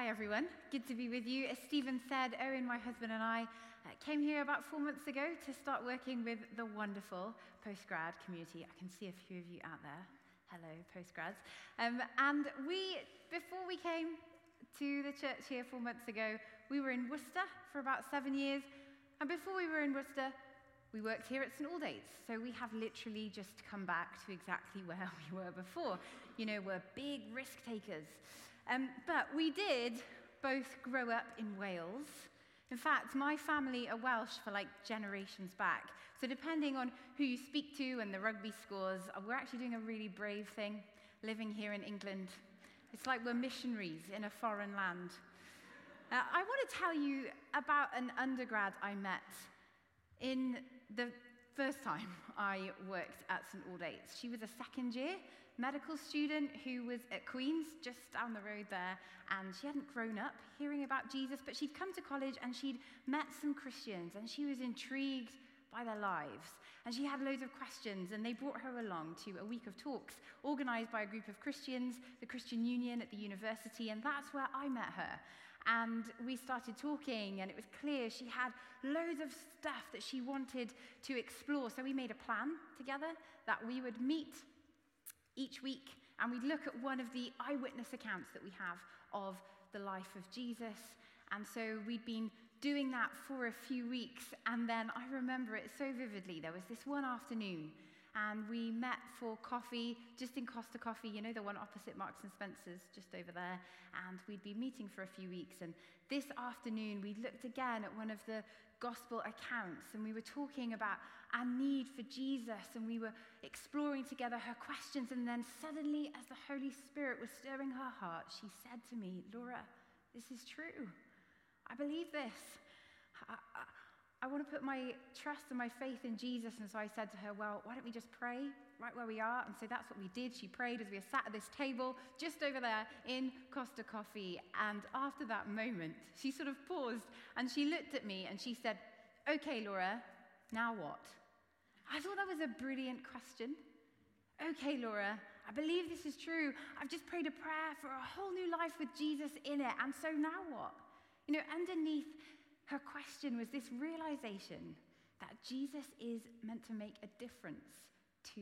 Hi, everyone. Good to be with you. As Stephen said, Owen, my husband, and I uh, came here about four months ago to start working with the wonderful postgrad community. I can see a few of you out there. Hello, postgrads. Um, and we, before we came to the church here four months ago, we were in Worcester for about seven years. And before we were in Worcester, we worked here at St. Aldate's. So we have literally just come back to exactly where we were before. You know, we're big risk takers. Um, but we did both grow up in Wales. In fact, my family are Welsh for like generations back. So, depending on who you speak to and the rugby scores, uh, we're actually doing a really brave thing living here in England. It's like we're missionaries in a foreign land. Uh, I want to tell you about an undergrad I met in the first time I worked at St. Aldate's. She was a second year medical student who was at Queen's, just down the road there, and she hadn't grown up hearing about Jesus, but she'd come to college and she'd met some Christians, and she was intrigued by their lives. And she had loads of questions, and they brought her along to a week of talks organized by a group of Christians, the Christian Union at the university, and that's where I met her. And we started talking, and it was clear she had loads of stuff that she wanted to explore. So we made a plan together that we would meet each week, and we'd look at one of the eyewitness accounts that we have of the life of Jesus. And so we'd been doing that for a few weeks, and then I remember it so vividly. There was this one afternoon, and we met for coffee just in Costa Coffee, you know, the one opposite Marks and Spencer's, just over there. And we'd be meeting for a few weeks. And this afternoon, we looked again at one of the gospel accounts, and we were talking about our need for Jesus, and we were exploring together her questions. And then suddenly, as the Holy Spirit was stirring her heart, she said to me, Laura, this is true. I believe this. I, I, I want to put my trust and my faith in Jesus. And so I said to her, Well, why don't we just pray right where we are? And so that's what we did. She prayed as we sat at this table just over there in Costa Coffee. And after that moment, she sort of paused and she looked at me and she said, Okay, Laura, now what? I thought that was a brilliant question. Okay, Laura, I believe this is true. I've just prayed a prayer for a whole new life with Jesus in it. And so now what? You know, underneath her question was this realization that Jesus is meant to make a difference to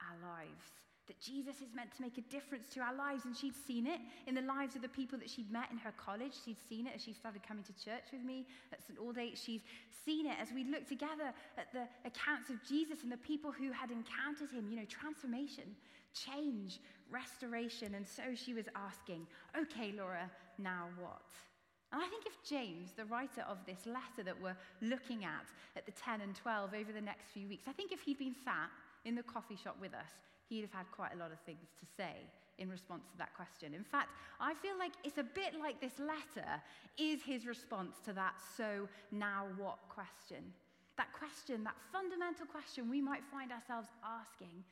our lives that Jesus is meant to make a difference to our lives. And she'd seen it in the lives of the people that she'd met in her college. She'd seen it as she started coming to church with me at St. Aldate's. She's seen it as we looked together at the accounts of Jesus and the people who had encountered him. You know, transformation, change, restoration. And so she was asking, okay, Laura, now what? And I think if James, the writer of this letter that we're looking at at the 10 and 12 over the next few weeks, I think if he'd been sat in the coffee shop with us, he'd have had quite a lot of things to say in response to that question. In fact, I feel like it's a bit like this letter is his response to that so now what question. That question, that fundamental question we might find ourselves asking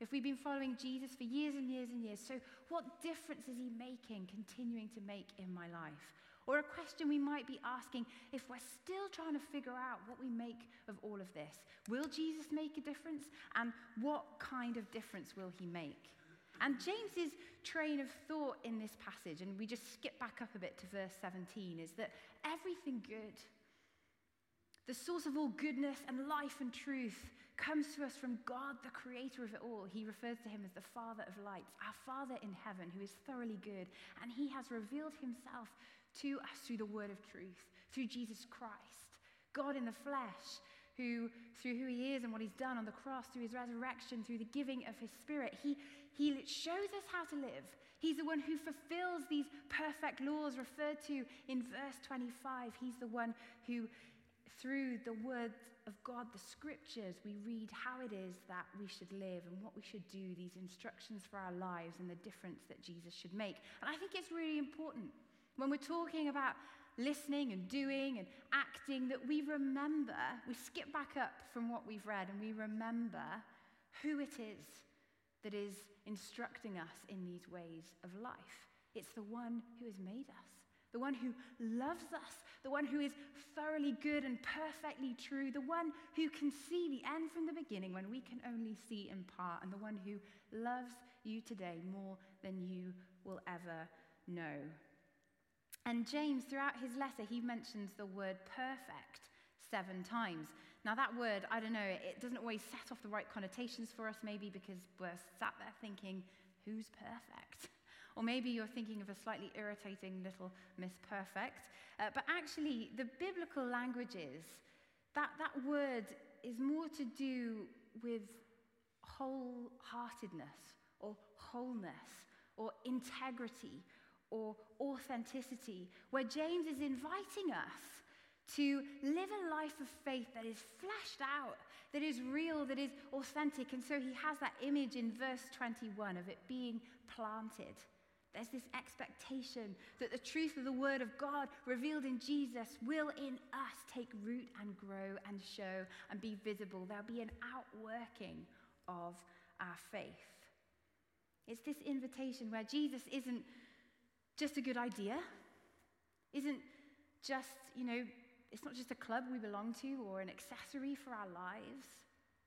if we've been following Jesus for years and years and years. So, what difference is he making, continuing to make in my life? Or a question we might be asking if we're still trying to figure out what we make of all of this. Will Jesus make a difference? And what kind of difference will he make? And James's train of thought in this passage, and we just skip back up a bit to verse 17, is that everything good, the source of all goodness and life and truth, comes to us from God, the creator of it all. He refers to him as the Father of lights, our Father in heaven, who is thoroughly good. And he has revealed himself to us through the word of truth, through Jesus Christ, God in the flesh, who, through who he is and what he's done on the cross, through his resurrection, through the giving of his spirit, he, he shows us how to live. He's the one who fulfills these perfect laws referred to in verse 25. He's the one who, through the words of God, the scriptures, we read how it is that we should live and what we should do, these instructions for our lives and the difference that Jesus should make. And I think it's really important when we're talking about listening and doing and acting, that we remember, we skip back up from what we've read and we remember who it is that is instructing us in these ways of life. It's the one who has made us, the one who loves us, the one who is thoroughly good and perfectly true, the one who can see the end from the beginning when we can only see in part, and the one who loves you today more than you will ever know. And James, throughout his letter, he mentions the word perfect seven times. Now, that word, I don't know, it doesn't always set off the right connotations for us, maybe because we're sat there thinking, who's perfect? Or maybe you're thinking of a slightly irritating little Miss Perfect. Uh, but actually, the biblical languages, that, that word is more to do with wholeheartedness or wholeness or integrity or authenticity, where James is inviting us to live a life of faith that is fleshed out, that is real, that is authentic. And so he has that image in verse 21 of it being planted. There's this expectation that the truth of the Word of God revealed in Jesus will in us take root and grow and show and be visible. There'll be an outworking of our faith. It's this invitation where Jesus isn't just a good idea, isn't just, you know, it's not just a club we belong to or an accessory for our lives.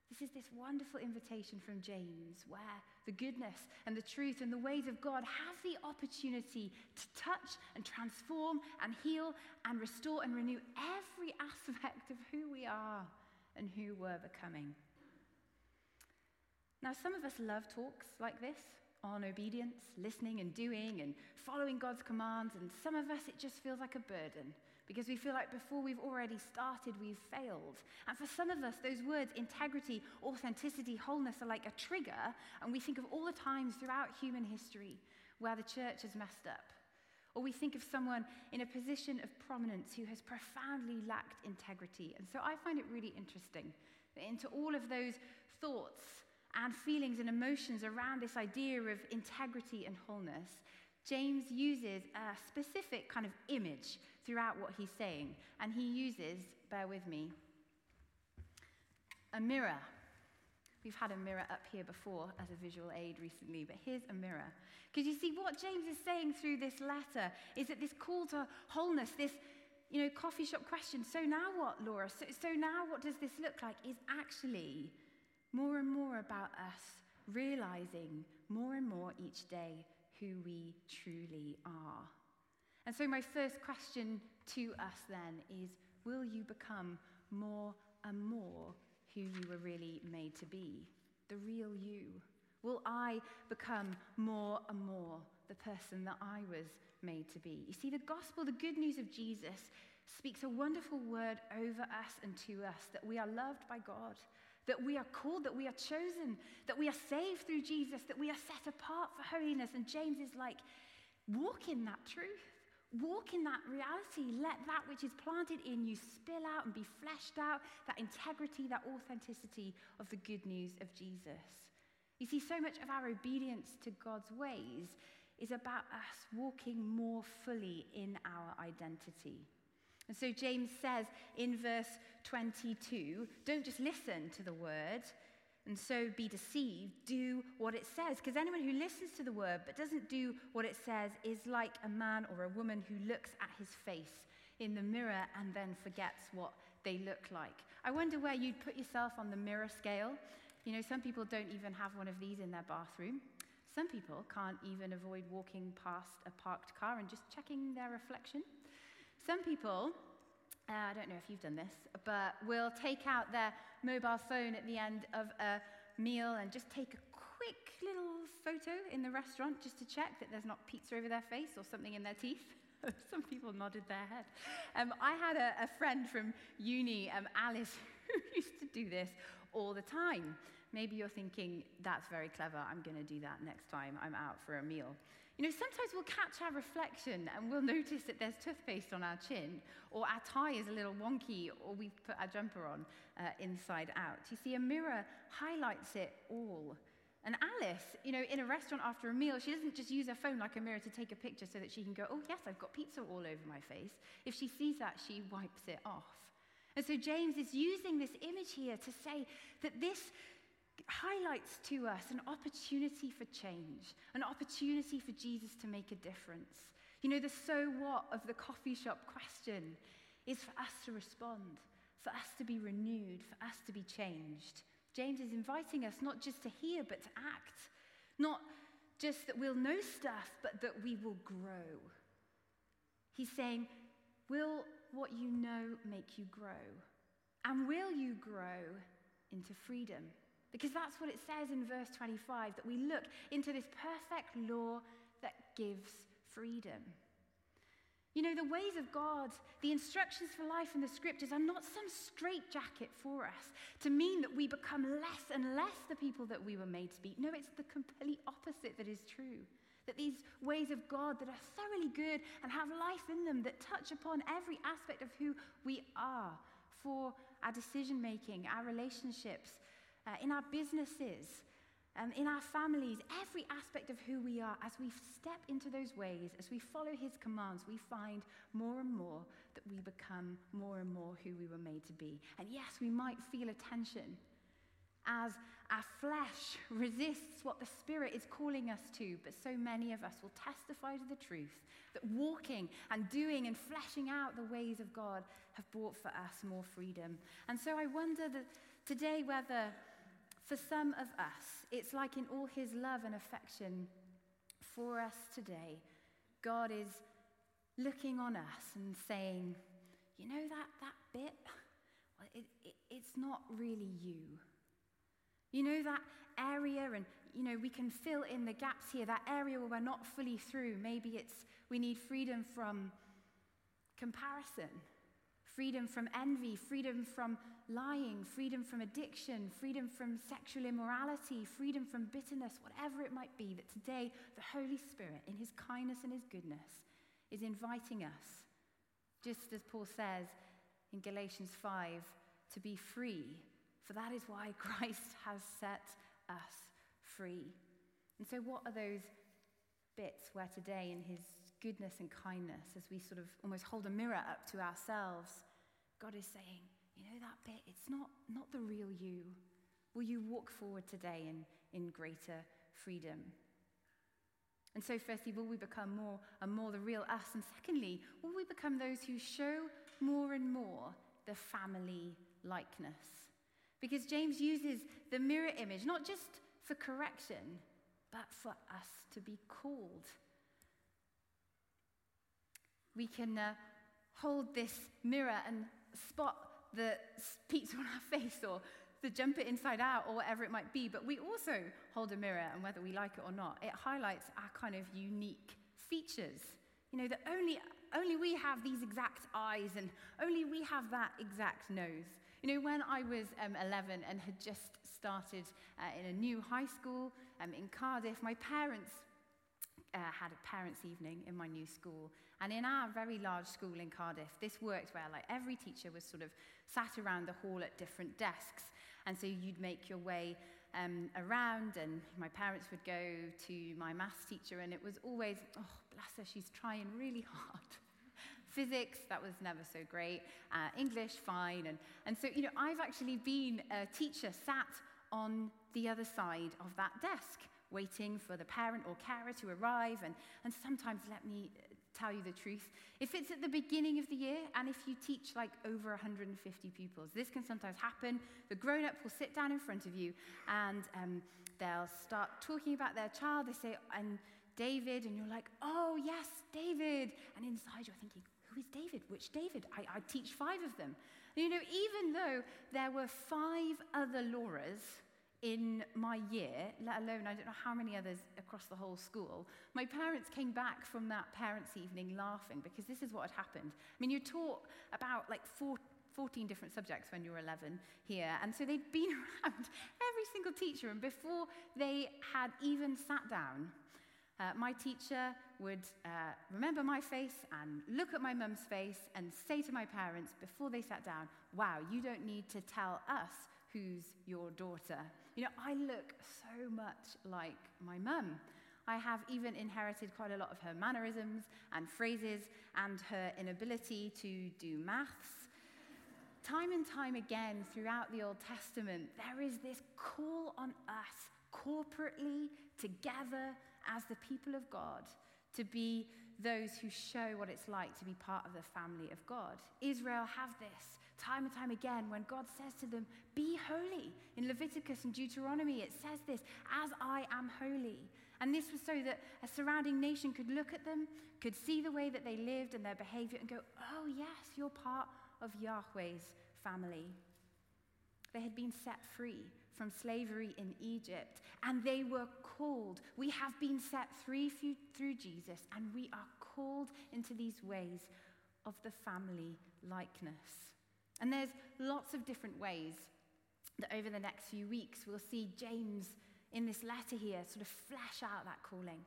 This is this wonderful invitation from James where the goodness and the truth and the ways of God have the opportunity to touch and transform and heal and restore and renew every aspect of who we are and who we're becoming. Now, some of us love talks like this on obedience, listening and doing and following God's commands, and some of us it just feels like a burden because we feel like before we've already started, we've failed. And for some of us, those words, integrity, authenticity, wholeness, are like a trigger, and we think of all the times throughout human history where the church has messed up. Or we think of someone in a position of prominence who has profoundly lacked integrity. And so I find it really interesting that into all of those thoughts and feelings and emotions around this idea of integrity and wholeness, James uses a specific kind of image throughout what he's saying. And he uses, bear with me, a mirror. We've had a mirror up here before as a visual aid recently, but here's a mirror. Because you see, what James is saying through this letter is that this call to wholeness, this you know, coffee shop question, so now what, Laura? So, so now what does this look like? Is actually more and more about us realizing more and more each day who we truly are. And so, my first question to us then is Will you become more and more who you were really made to be? The real you? Will I become more and more the person that I was made to be? You see, the gospel, the good news of Jesus, speaks a wonderful word over us and to us that we are loved by God, that we are called, that we are chosen, that we are saved through Jesus, that we are set apart for holiness. And James is like, walk in that truth. Walk in that reality. Let that which is planted in you spill out and be fleshed out, that integrity, that authenticity of the good news of Jesus. You see, so much of our obedience to God's ways is about us walking more fully in our identity. And so James says in verse 22 don't just listen to the word and so be deceived. Do what it says. Because anyone who listens to the word but doesn't do what it says is like a man or a woman who looks at his face in the mirror and then forgets what they look like. I wonder where you'd put yourself on the mirror scale. You know, some people don't even have one of these in their bathroom. Some people can't even avoid walking past a parked car and just checking their reflection. Some people, uh, I don't know if you've done this, but will take out their mobile phone at the end of a meal and just take a quick little photo in the restaurant just to check that there's not pizza over their face or something in their teeth. Some people nodded their head. Um, I had a, a, friend from uni, um, Alice, who used to do this all the time. Maybe you're thinking, that's very clever, I'm going to do that next time I'm out for a meal. You know, sometimes we'll catch our reflection and we'll notice that there's toothpaste on our chin, or our tie is a little wonky, or we've put our jumper on uh, inside out. You see, a mirror highlights it all. And Alice, you know, in a restaurant after a meal, she doesn't just use her phone like a mirror to take a picture so that she can go, oh, yes, I've got pizza all over my face. If she sees that, she wipes it off. And so James is using this image here to say that this highlights to us an opportunity for change, an opportunity for Jesus to make a difference. You know, the so what of the coffee shop question is for us to respond, for us to be renewed, for us to be changed. James is inviting us not just to hear, but to act. Not just that we'll know stuff, but that we will grow. He's saying, Will what you know make you grow? And will you grow into freedom? Because that's what it says in verse 25 that we look into this perfect law that gives freedom. You know, the ways of God, the instructions for life in the scriptures are not some straitjacket for us to mean that we become less and less the people that we were made to be. No, it's the complete opposite that is true. That these ways of God that are thoroughly good and have life in them, that touch upon every aspect of who we are for our decision making, our relationships, uh, in our businesses, um, in our families, every aspect of who we are, as we step into those ways, as we follow His commands, we find more and more that we become more and more who we were made to be. And yes, we might feel a tension as our flesh resists what the Spirit is calling us to, but so many of us will testify to the truth that walking and doing and fleshing out the ways of God have brought for us more freedom. And so I wonder that today whether for some of us, it's like in all his love and affection for us today, God is looking on us and saying, you know that, that bit? Well, it, it, it's not really you. You know that area, and you know, we can fill in the gaps here, that area where we're not fully through. Maybe it's we need freedom from comparison, freedom from envy, freedom from lying, freedom from addiction, freedom from sexual immorality, freedom from bitterness, whatever it might be, that today the Holy Spirit, in his kindness and his goodness, is inviting us, just as Paul says in Galatians 5, to be free, for that is why Christ has set us free. And so, what are those bits where today, in his goodness and kindness, as we sort of almost hold a mirror up to ourselves, God is saying, you know that bit, it's not, not the real you. Will you walk forward today in, in greater freedom? And so, firstly, will we become more and more the real us? And secondly, will we become those who show more and more the family likeness? Because James uses the mirror image not just for correction, but for us to be called. We can uh, hold this mirror and spot the pizza on our face or the jumper inside out or whatever it might be, but we also hold a mirror, and whether we like it or not, it highlights our kind of unique features. You know, that only, only we have these exact eyes and only we have that exact nose. You know, when I was um, 11 and had just started uh, in a new high school um, in Cardiff, my parents uh, had a parents' evening in my new school. And in our very large school in Cardiff, this worked well. like every teacher was sort of sat around the hall at different desks. And so you'd make your way um, around, and my parents would go to my maths teacher, and it was always, oh, bless her, she's trying really hard. Physics, that was never so great. Uh, English, fine. And, and so, you know, I've actually been a teacher sat on the other side of that desk waiting for the parent or carer to arrive. And, and sometimes, let me tell you the truth, if it's at the beginning of the year and if you teach like over 150 pupils, this can sometimes happen. The grown up will sit down in front of you and um, they'll start talking about their child. They say, and David, and you're like, oh, yes, David. And inside you're thinking, who is David? Which David? I, I teach five of them. You know, even though there were five other Lauras, in my year, let alone I don't know how many others across the whole school, my parents came back from that parents' evening laughing because this is what had happened. I mean, you're taught about like four, 14 different subjects when you were 11 here, and so they'd been around every single teacher, and before they had even sat down, uh, my teacher would uh, remember my face and look at my mum's face and say to my parents before they sat down, Wow, you don't need to tell us who's your daughter. You know, I look so much like my mum. I have even inherited quite a lot of her mannerisms and phrases and her inability to do maths. Time and time again throughout the Old Testament, there is this call on us corporately, together, as the people of God, to be those who show what it's like to be part of the family of God. Israel have this time and time again when God says to them, Be holy. In Leviticus and Deuteronomy, it says this, As I am holy. And this was so that a surrounding nation could look at them, could see the way that they lived and their behavior, and go, oh, yes, you're part of Yahweh's family. They had been set free from slavery in Egypt, and they were called. We have been set free through Jesus, and we are called into these ways of the family likeness. And there's lots of different ways that over the next few weeks we'll see James in this letter here sort of flesh out that calling,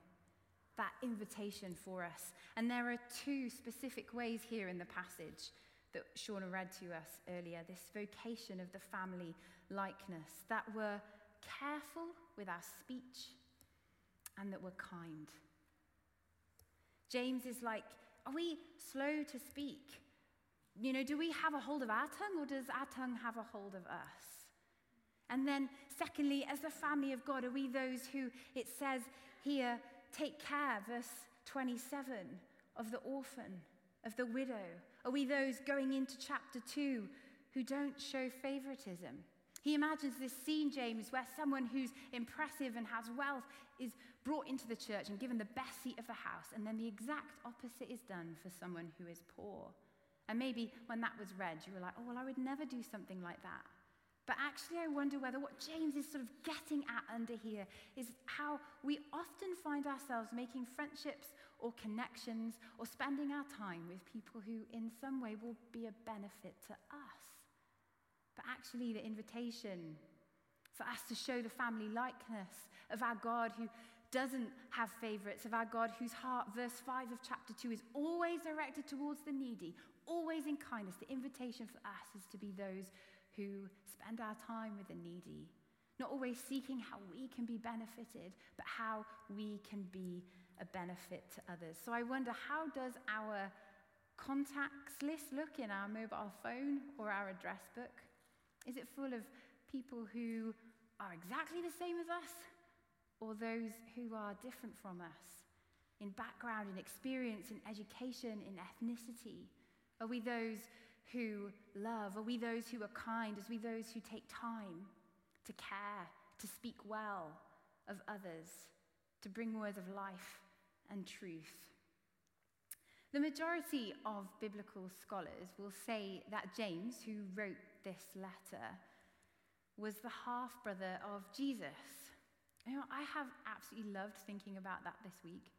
that invitation for us. And there are two specific ways here in the passage that Shauna read to us earlier this vocation of the family likeness, that we're careful with our speech and that we're kind. James is like, are we slow to speak? You know, do we have a hold of our tongue or does our tongue have a hold of us? And then, secondly, as the family of God, are we those who, it says here, take care, verse 27, of the orphan, of the widow? Are we those going into chapter 2 who don't show favoritism? He imagines this scene, James, where someone who's impressive and has wealth is brought into the church and given the best seat of the house, and then the exact opposite is done for someone who is poor. And maybe when that was read, you were like, oh, well, I would never do something like that. But actually, I wonder whether what James is sort of getting at under here is how we often find ourselves making friendships or connections or spending our time with people who, in some way, will be a benefit to us. But actually, the invitation for us to show the family likeness of our God who doesn't have favorites, of our God whose heart, verse 5 of chapter 2, is always directed towards the needy, always in kindness. The invitation for us is to be those who spend our time with the needy, not always seeking how we can be benefited, but how we can be a benefit to others. So I wonder how does our contacts list look in our mobile phone or our address book? Is it full of people who are exactly the same as us or those who are different from us in background, in experience, in education, in ethnicity? Are we those who love? Are we those who are kind? Are we those who take time to care, to speak well of others, to bring words of life and truth? The majority of biblical scholars will say that James, who wrote this letter, was the half brother of Jesus. You know, I have absolutely loved thinking about that this week.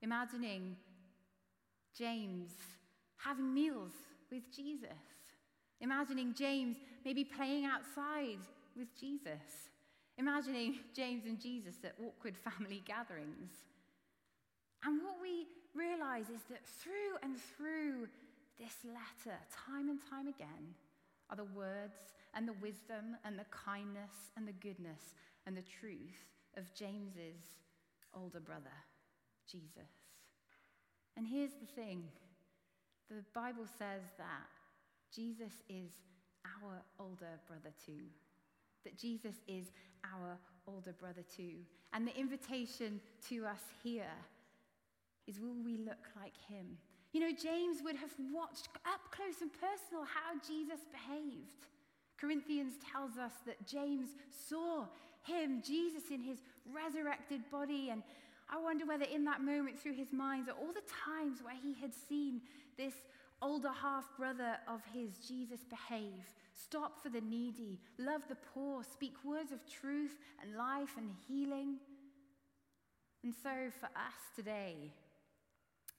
Imagining James having meals with Jesus. Imagining James maybe playing outside with Jesus. Imagining James and Jesus at awkward family gatherings. And what we realize is that through and through this letter, time and time again, are the words and the wisdom and the kindness and the goodness and the truth of James's older brother, Jesus. And here's the thing the Bible says that Jesus is our older brother too. That Jesus is our older brother too. And the invitation to us here is will we look like him? You know, James would have watched up close and personal how Jesus behaved. Corinthians tells us that James saw him, Jesus, in his resurrected body. And I wonder whether in that moment through his mind are all the times where he had seen this older half brother of his, Jesus, behave, stop for the needy, love the poor, speak words of truth and life and healing. And so for us today,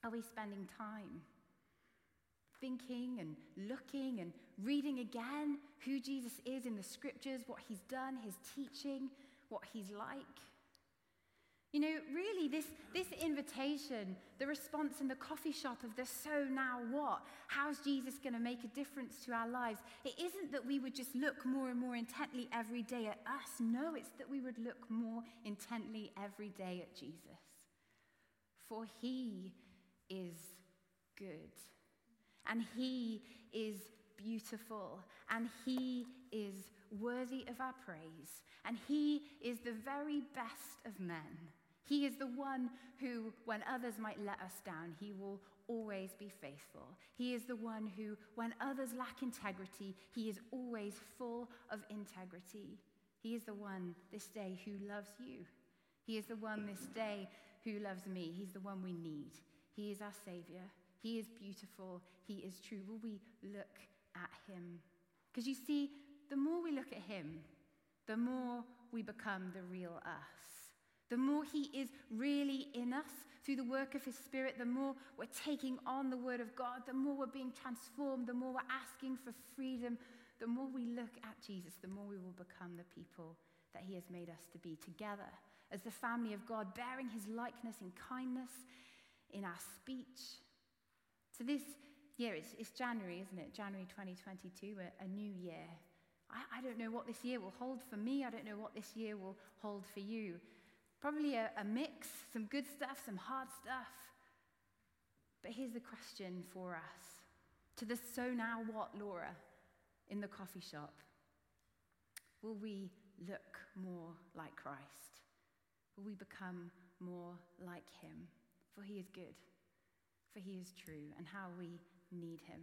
are we spending time thinking and looking and reading again who Jesus is in the scriptures, what he's done, his teaching, what he's like? You know, really, this, this invitation, the response in the coffee shop of the so now what? How's Jesus going to make a difference to our lives? It isn't that we would just look more and more intently every day at us. No, it's that we would look more intently every day at Jesus. For he is good, and he is beautiful, and he is worthy of our praise, and he is the very best of men. He is the one who, when others might let us down, he will always be faithful. He is the one who, when others lack integrity, he is always full of integrity. He is the one this day who loves you. He is the one this day who loves me. He's the one we need. He is our Savior. He is beautiful. He is true. Will we look at Him? Because you see, the more we look at Him, the more we become the real us. The more He is really in us through the work of His Spirit, the more we're taking on the Word of God, the more we're being transformed, the more we're asking for freedom, the more we look at Jesus, the more we will become the people that He has made us to be together as the family of God, bearing His likeness in kindness, in our speech. So this year, it's, it's January, isn't it? January 2022, a, a new year. I, I, don't know what this year will hold for me. I don't know what this year will hold for you. Probably a, a mix, some good stuff, some hard stuff. But here's the question for us to the so now what, Laura, in the coffee shop? Will we look more like Christ? Will we become more like him? For he is good, for he is true, and how we need him.